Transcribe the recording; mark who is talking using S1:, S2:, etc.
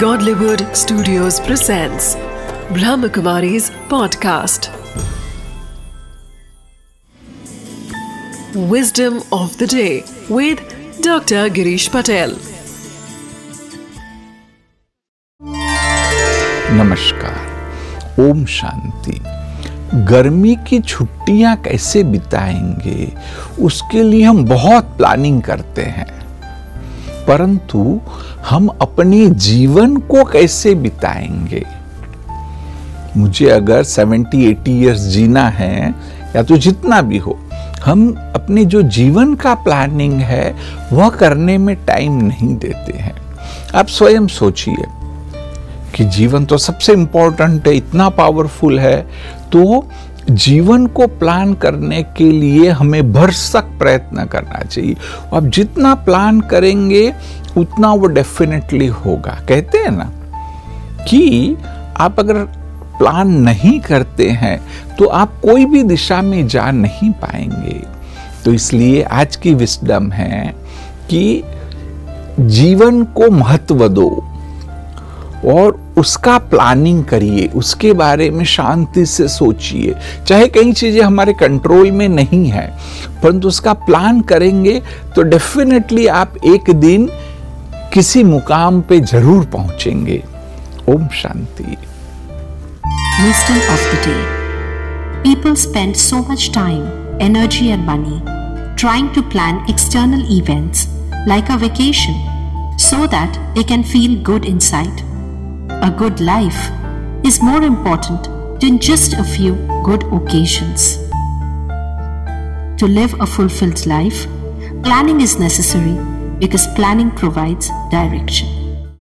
S1: Godlywood Studios presents Brahmakumari's podcast. Wisdom of the day with Dr. Girish Patel.
S2: नमस्कार ओम शांति गर्मी की छुट्टियाँ कैसे बिताएँगे उसके लिए हम बहुत प्लानिंग करते हैं परंतु हम अपने जीवन को कैसे बिताएँगे? मुझे अगर 70 80 इयर्स जीना है, या तो जितना भी हो, हम अपने जो जीवन का प्लानिंग है, वह करने में टाइम नहीं देते हैं। आप स्वयं सोचिए कि जीवन तो सबसे इंपॉर्टेंट है, इतना पावरफुल है तो जीवन को प्लान करने के लिए हमें भरसक प्रयत्न करना चाहिए। आप जितना प्लान करेंगे, उतना वो डेफिनेटली होगा। कहते हैं ना कि आप अगर प्लान नहीं करते हैं तो आप कोई भी दिशा में जा नहीं पाएँगे। तो इसलिए आज की विस्डम है कि जीवन को महत्व दो और उसका प्लानिंग करिए, उसके बारे में शांति से सोचिए। चाहे कई चीज़ें हमारे कंट्रोल में नहीं है, परंतु उसका प्लान करेंगे तो डेफिनेटली आप एक दिन किसी मुकाम पे ज़रूर पहुँचेंगे। ओम शांति।
S3: People spend so much time energy and money trying to plan external events like a vacation so that they can feel good inside A good life is more important than just a few good occasions. To live a fulfilled life, planning is necessary because planning provides direction.